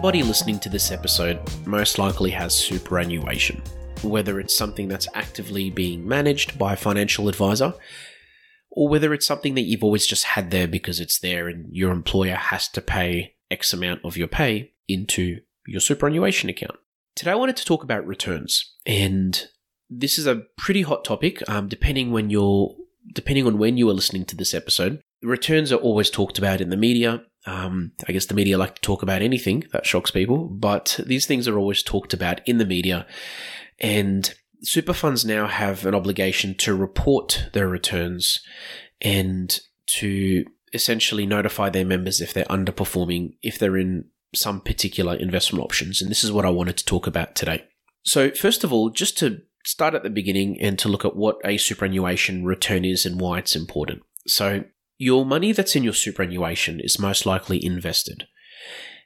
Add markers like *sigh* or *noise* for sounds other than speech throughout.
Anybody listening to this episode most likely has superannuation, whether it's something that's actively being managed by a financial advisor, or whether it's something that you've always just had there because it's there and your employer has to pay X amount of your pay into your superannuation account. Today I wanted to talk about returns, and this is a pretty hot topic. Um, depending when you're depending on when you are listening to this episode, returns are always talked about in the media. Um, I guess the media like to talk about anything that shocks people, but these things are always talked about in the media. And super funds now have an obligation to report their returns and to essentially notify their members if they're underperforming, if they're in some particular investment options. And this is what I wanted to talk about today. So, first of all, just to start at the beginning and to look at what a superannuation return is and why it's important. So, your money that's in your superannuation is most likely invested.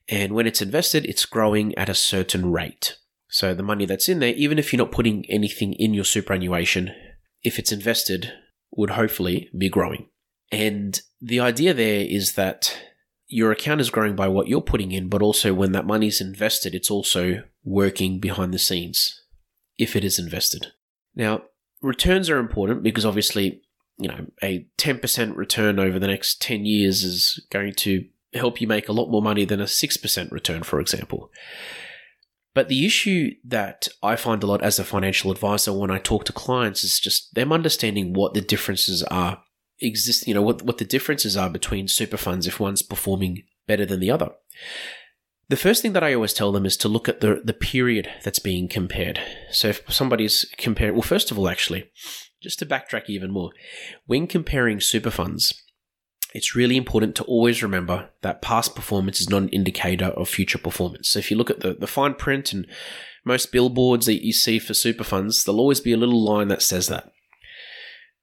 And when it's invested, it's growing at a certain rate. So the money that's in there, even if you're not putting anything in your superannuation, if it's invested, would hopefully be growing. And the idea there is that your account is growing by what you're putting in, but also when that money is invested, it's also working behind the scenes if it is invested. Now, returns are important because obviously you know, a 10% return over the next 10 years is going to help you make a lot more money than a 6% return, for example. But the issue that I find a lot as a financial advisor when I talk to clients is just them understanding what the differences are exist, you know, what, what the differences are between super funds if one's performing better than the other. The first thing that I always tell them is to look at the, the period that's being compared. So if somebody's comparing, well, first of all, actually, just to backtrack even more, when comparing super funds, it's really important to always remember that past performance is not an indicator of future performance. So if you look at the, the fine print and most billboards that you see for super funds, there'll always be a little line that says that.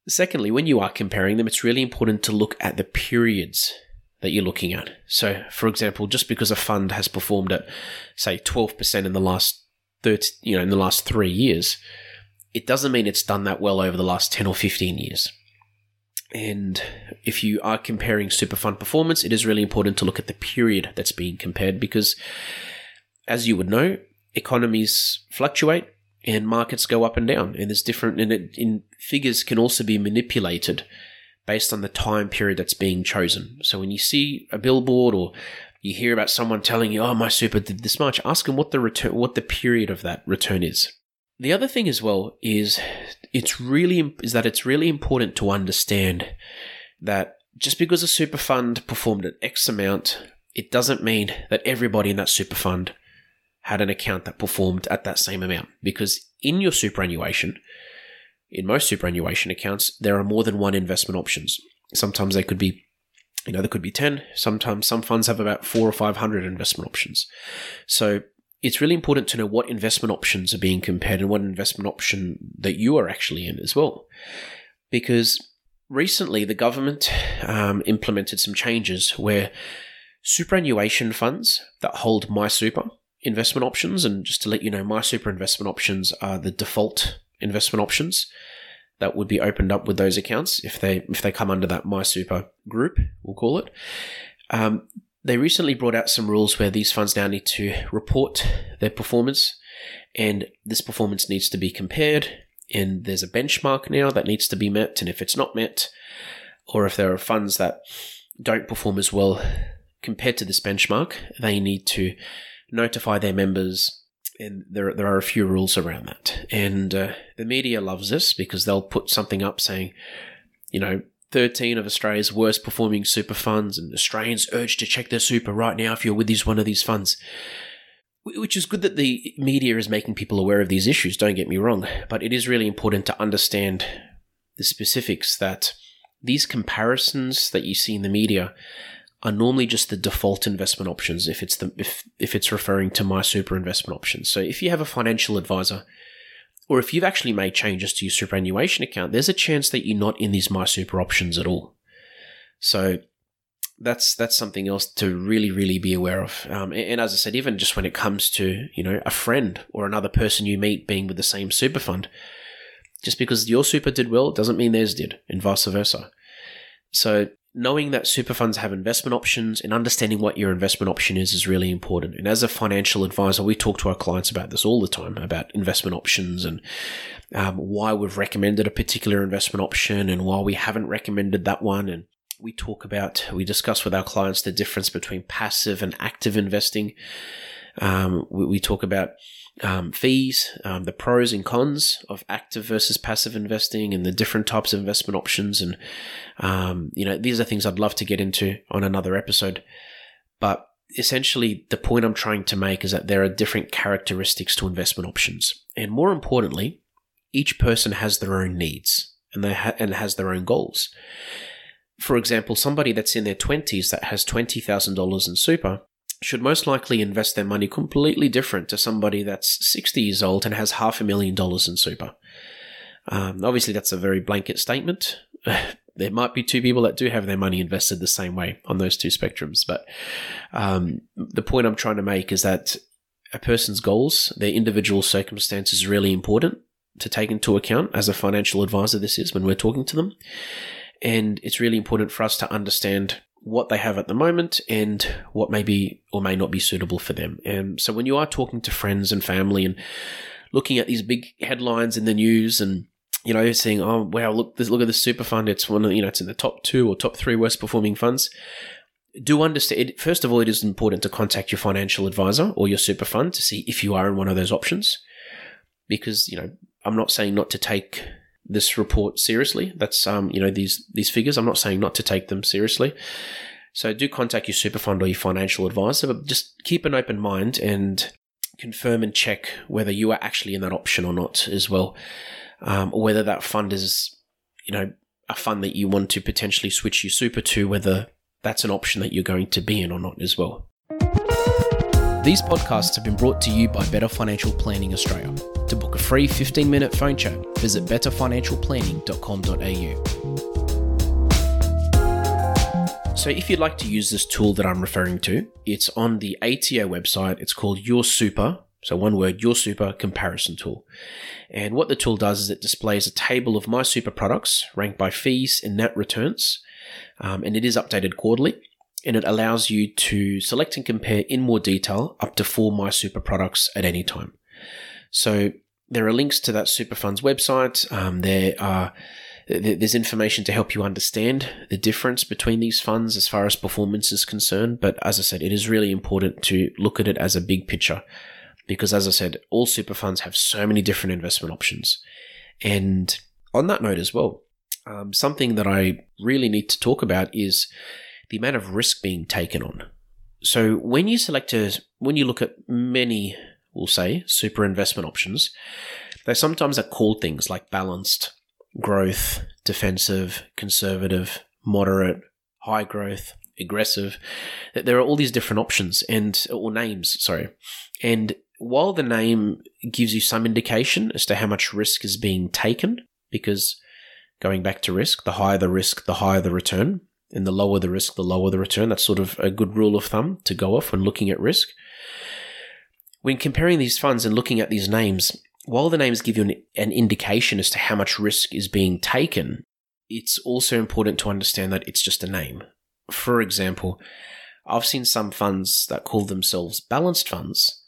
Secondly, when you are comparing them, it's really important to look at the periods that you're looking at. So, for example, just because a fund has performed at, say, 12% in the last 30, you know, in the last three years, it doesn't mean it's done that well over the last 10 or 15 years. And if you are comparing super fund performance, it is really important to look at the period that's being compared because, as you would know, economies fluctuate and markets go up and down, and there's different, and it, in figures can also be manipulated based on the time period that's being chosen. So when you see a billboard or you hear about someone telling you, "Oh, my super did this much," ask them what the return, what the period of that return is. The other thing as well is it's really is that it's really important to understand that just because a super fund performed at X amount, it doesn't mean that everybody in that super fund had an account that performed at that same amount. Because in your superannuation, in most superannuation accounts, there are more than one investment options. Sometimes they could be, you know, there could be 10. Sometimes some funds have about four or 500 investment options. So it's really important to know what investment options are being compared and what investment option that you are actually in as well. Because recently the government um, implemented some changes where superannuation funds that hold MySuper investment options, and just to let you know, MySuper investment options are the default investment options that would be opened up with those accounts if they if they come under that MySuper group, we'll call it. Um, they recently brought out some rules where these funds now need to report their performance, and this performance needs to be compared. And there's a benchmark now that needs to be met, and if it's not met, or if there are funds that don't perform as well compared to this benchmark, they need to notify their members. And there, there are a few rules around that. And uh, the media loves this because they'll put something up saying, you know, 13 of Australia's worst performing super funds, and Australians urged to check their super right now if you're with these one of these funds. Which is good that the media is making people aware of these issues, don't get me wrong, but it is really important to understand the specifics that these comparisons that you see in the media are normally just the default investment options if it's the if if it's referring to MySuper investment options. So if you have a financial advisor or if you've actually made changes to your superannuation account, there's a chance that you're not in these MySuper options at all. So that's that's something else to really really be aware of. Um, and, and, as I said, even just when it comes to you know a friend or another person you meet being with the same super fund, just because your super did well doesn't mean theirs did, and vice versa. So knowing that super funds have investment options and understanding what your investment option is is really important. And as a financial advisor, we talk to our clients about this all the time about investment options and um, why we've recommended a particular investment option and why we haven't recommended that one. And we talk about, we discuss with our clients the difference between passive and active investing. Um, we, we talk about um, fees, um, the pros and cons of active versus passive investing, and the different types of investment options. And, um, you know, these are things I'd love to get into on another episode. But essentially, the point I'm trying to make is that there are different characteristics to investment options. And more importantly, each person has their own needs and, they ha- and has their own goals. For example, somebody that's in their 20s that has $20,000 in super should most likely invest their money completely different to somebody that's 60 years old and has half a million dollars in super. Um, obviously, that's a very blanket statement. *laughs* there might be two people that do have their money invested the same way on those two spectrums, but um, the point I'm trying to make is that a person's goals, their individual circumstance is really important to take into account as a financial advisor. This is when we're talking to them. And it's really important for us to understand what they have at the moment and what may be or may not be suitable for them. And so when you are talking to friends and family and looking at these big headlines in the news and you know seeing oh wow look this look at this super fund it's one of you know it's in the top 2 or top 3 worst performing funds do understand first of all it is important to contact your financial advisor or your super fund to see if you are in one of those options because you know I'm not saying not to take this report seriously. That's um, you know these these figures. I'm not saying not to take them seriously. So do contact your super fund or your financial advisor, but just keep an open mind and confirm and check whether you are actually in that option or not as well, um, or whether that fund is you know a fund that you want to potentially switch your super to, whether that's an option that you're going to be in or not as well. These podcasts have been brought to you by Better Financial Planning Australia. To book a free 15 minute phone chat, visit betterfinancialplanning.com.au. So, if you'd like to use this tool that I'm referring to, it's on the ATO website. It's called YourSuper. So, one word, YourSuper Comparison Tool. And what the tool does is it displays a table of MySuper products ranked by fees and net returns. Um, and it is updated quarterly and it allows you to select and compare in more detail up to four MySuper products at any time. So there are links to that super fund's website. Um, there are there's information to help you understand the difference between these funds as far as performance is concerned. But as I said, it is really important to look at it as a big picture because, as I said, all super funds have so many different investment options. And on that note as well, um, something that I really need to talk about is the amount of risk being taken on. So when you select a, when you look at many, we'll say, super investment options, they sometimes are called things like balanced, growth, defensive, conservative, moderate, high growth, aggressive. There are all these different options and, or names, sorry. And while the name gives you some indication as to how much risk is being taken, because going back to risk, the higher the risk, the higher the return and the lower the risk, the lower the return. That's sort of a good rule of thumb to go off when looking at risk. When comparing these funds and looking at these names, while the names give you an, an indication as to how much risk is being taken, it's also important to understand that it's just a name. For example, I've seen some funds that call themselves balanced funds,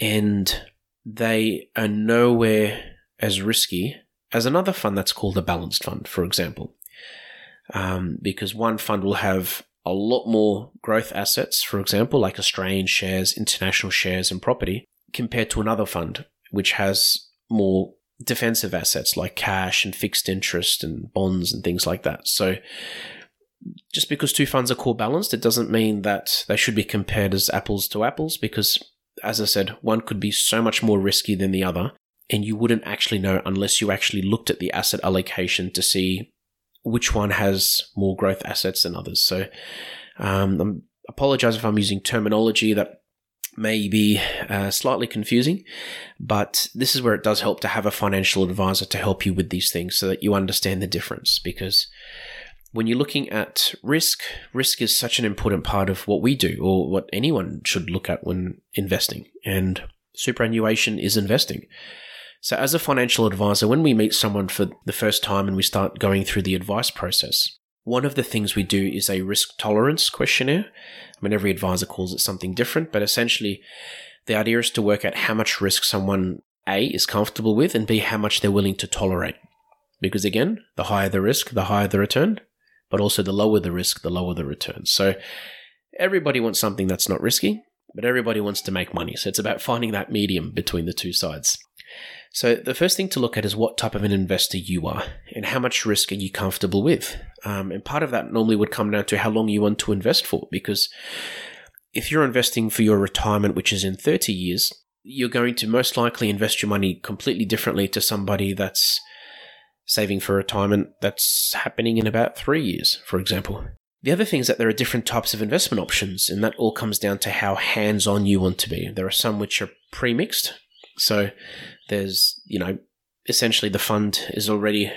and they are nowhere as risky as another fund that's called a balanced fund, for example um, because one fund will have a lot more growth assets, for example, like Australian shares, international shares, and property, compared to another fund which has more defensive assets like cash and fixed interest and bonds and things like that. So, just because two funds are core balanced, it doesn't mean that they should be compared as apples to apples because, as I said, one could be so much more risky than the other. And you wouldn't actually know unless you actually looked at the asset allocation to see which one has more growth assets than others. So, um, I apologize if I'm using terminology that may be uh, slightly confusing, but this is where it does help to have a financial advisor to help you with these things so that you understand the difference. Because when you're looking at risk, risk is such an important part of what we do or what anyone should look at when investing. And superannuation is investing. So, as a financial advisor, when we meet someone for the first time and we start going through the advice process, one of the things we do is a risk tolerance questionnaire. I mean, every advisor calls it something different, but essentially, the idea is to work out how much risk someone A is comfortable with and B, how much they're willing to tolerate. Because again, the higher the risk, the higher the return, but also the lower the risk, the lower the return. So everybody wants something that's not risky, but everybody wants to make money. So it's about finding that medium between the two sides. So the first thing to look at is what type of an investor you are and how much risk are you comfortable with. Um, and part of that normally would come down to how long you want to invest for, because if you're investing for your retirement, which is in 30 years, you're going to most likely invest your money completely differently to somebody that's saving for retirement that's happening in about three years, for example. The other thing is that there are different types of investment options, and that all comes down to how hands on you want to be. There are some which are pre mixed, so there's, you know, essentially the fund is already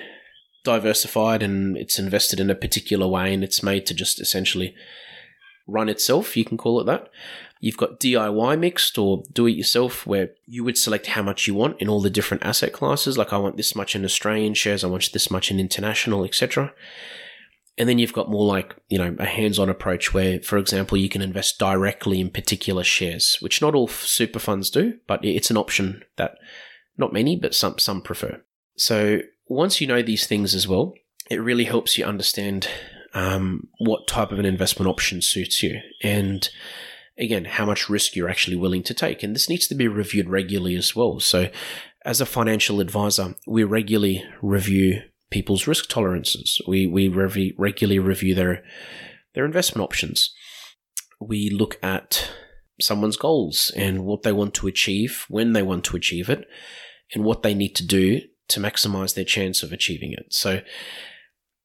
diversified and it's invested in a particular way and it's made to just essentially run itself, you can call it that. You've got DIY mixed or do it yourself, where you would select how much you want in all the different asset classes. Like, I want this much in Australian shares, I want this much in international, etc. And then you've got more like, you know, a hands on approach where, for example, you can invest directly in particular shares, which not all super funds do, but it's an option that not many, but some, some prefer. So once you know these things as well, it really helps you understand um, what type of an investment option suits you and again, how much risk you're actually willing to take. And this needs to be reviewed regularly as well. So as a financial advisor, we regularly review people's risk tolerances. We we regularly review their their investment options. We look at someone's goals and what they want to achieve, when they want to achieve it, and what they need to do to maximize their chance of achieving it. So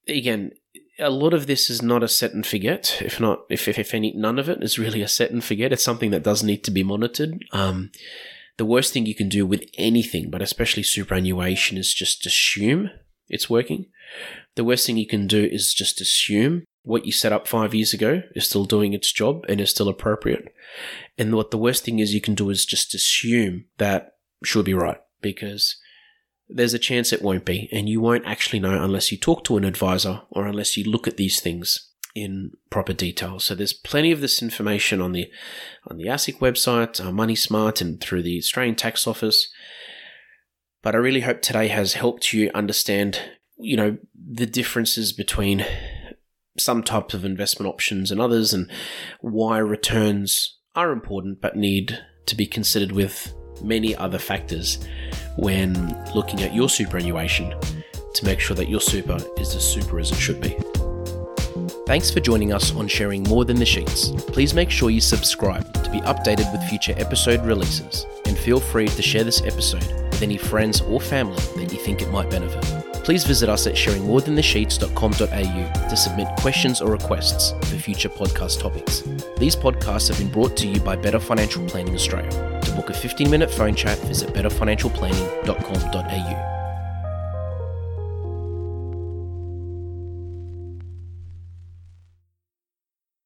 again, a lot of this is not a set and forget. If not, if, if, if any, none of it is really a set and forget. It's something that does need to be monitored. Um, the worst thing you can do with anything, but especially superannuation, is just assume it's working. The worst thing you can do is just assume what you set up five years ago is still doing its job and is still appropriate. And what the worst thing is you can do is just assume that should be right because there's a chance it won't be. And you won't actually know unless you talk to an advisor or unless you look at these things in proper detail. So there's plenty of this information on the on the ASIC website, uh, Money Smart, and through the Australian Tax Office. But I really hope today has helped you understand, you know, the differences between some types of investment options and others and why returns are important but need to be considered with many other factors when looking at your superannuation to make sure that your super is as super as it should be. Thanks for joining us on Sharing More Than the Sheets. Please make sure you subscribe to be updated with future episode releases, and feel free to share this episode with any friends or family that you think it might benefit. Please visit us at sharingmorethanthesheets.com.au to submit questions or requests for future podcast topics. These podcasts have been brought to you by Better Financial Planning Australia. Book a 15 minute phone chat, visit betterfinancialplanning.com.au.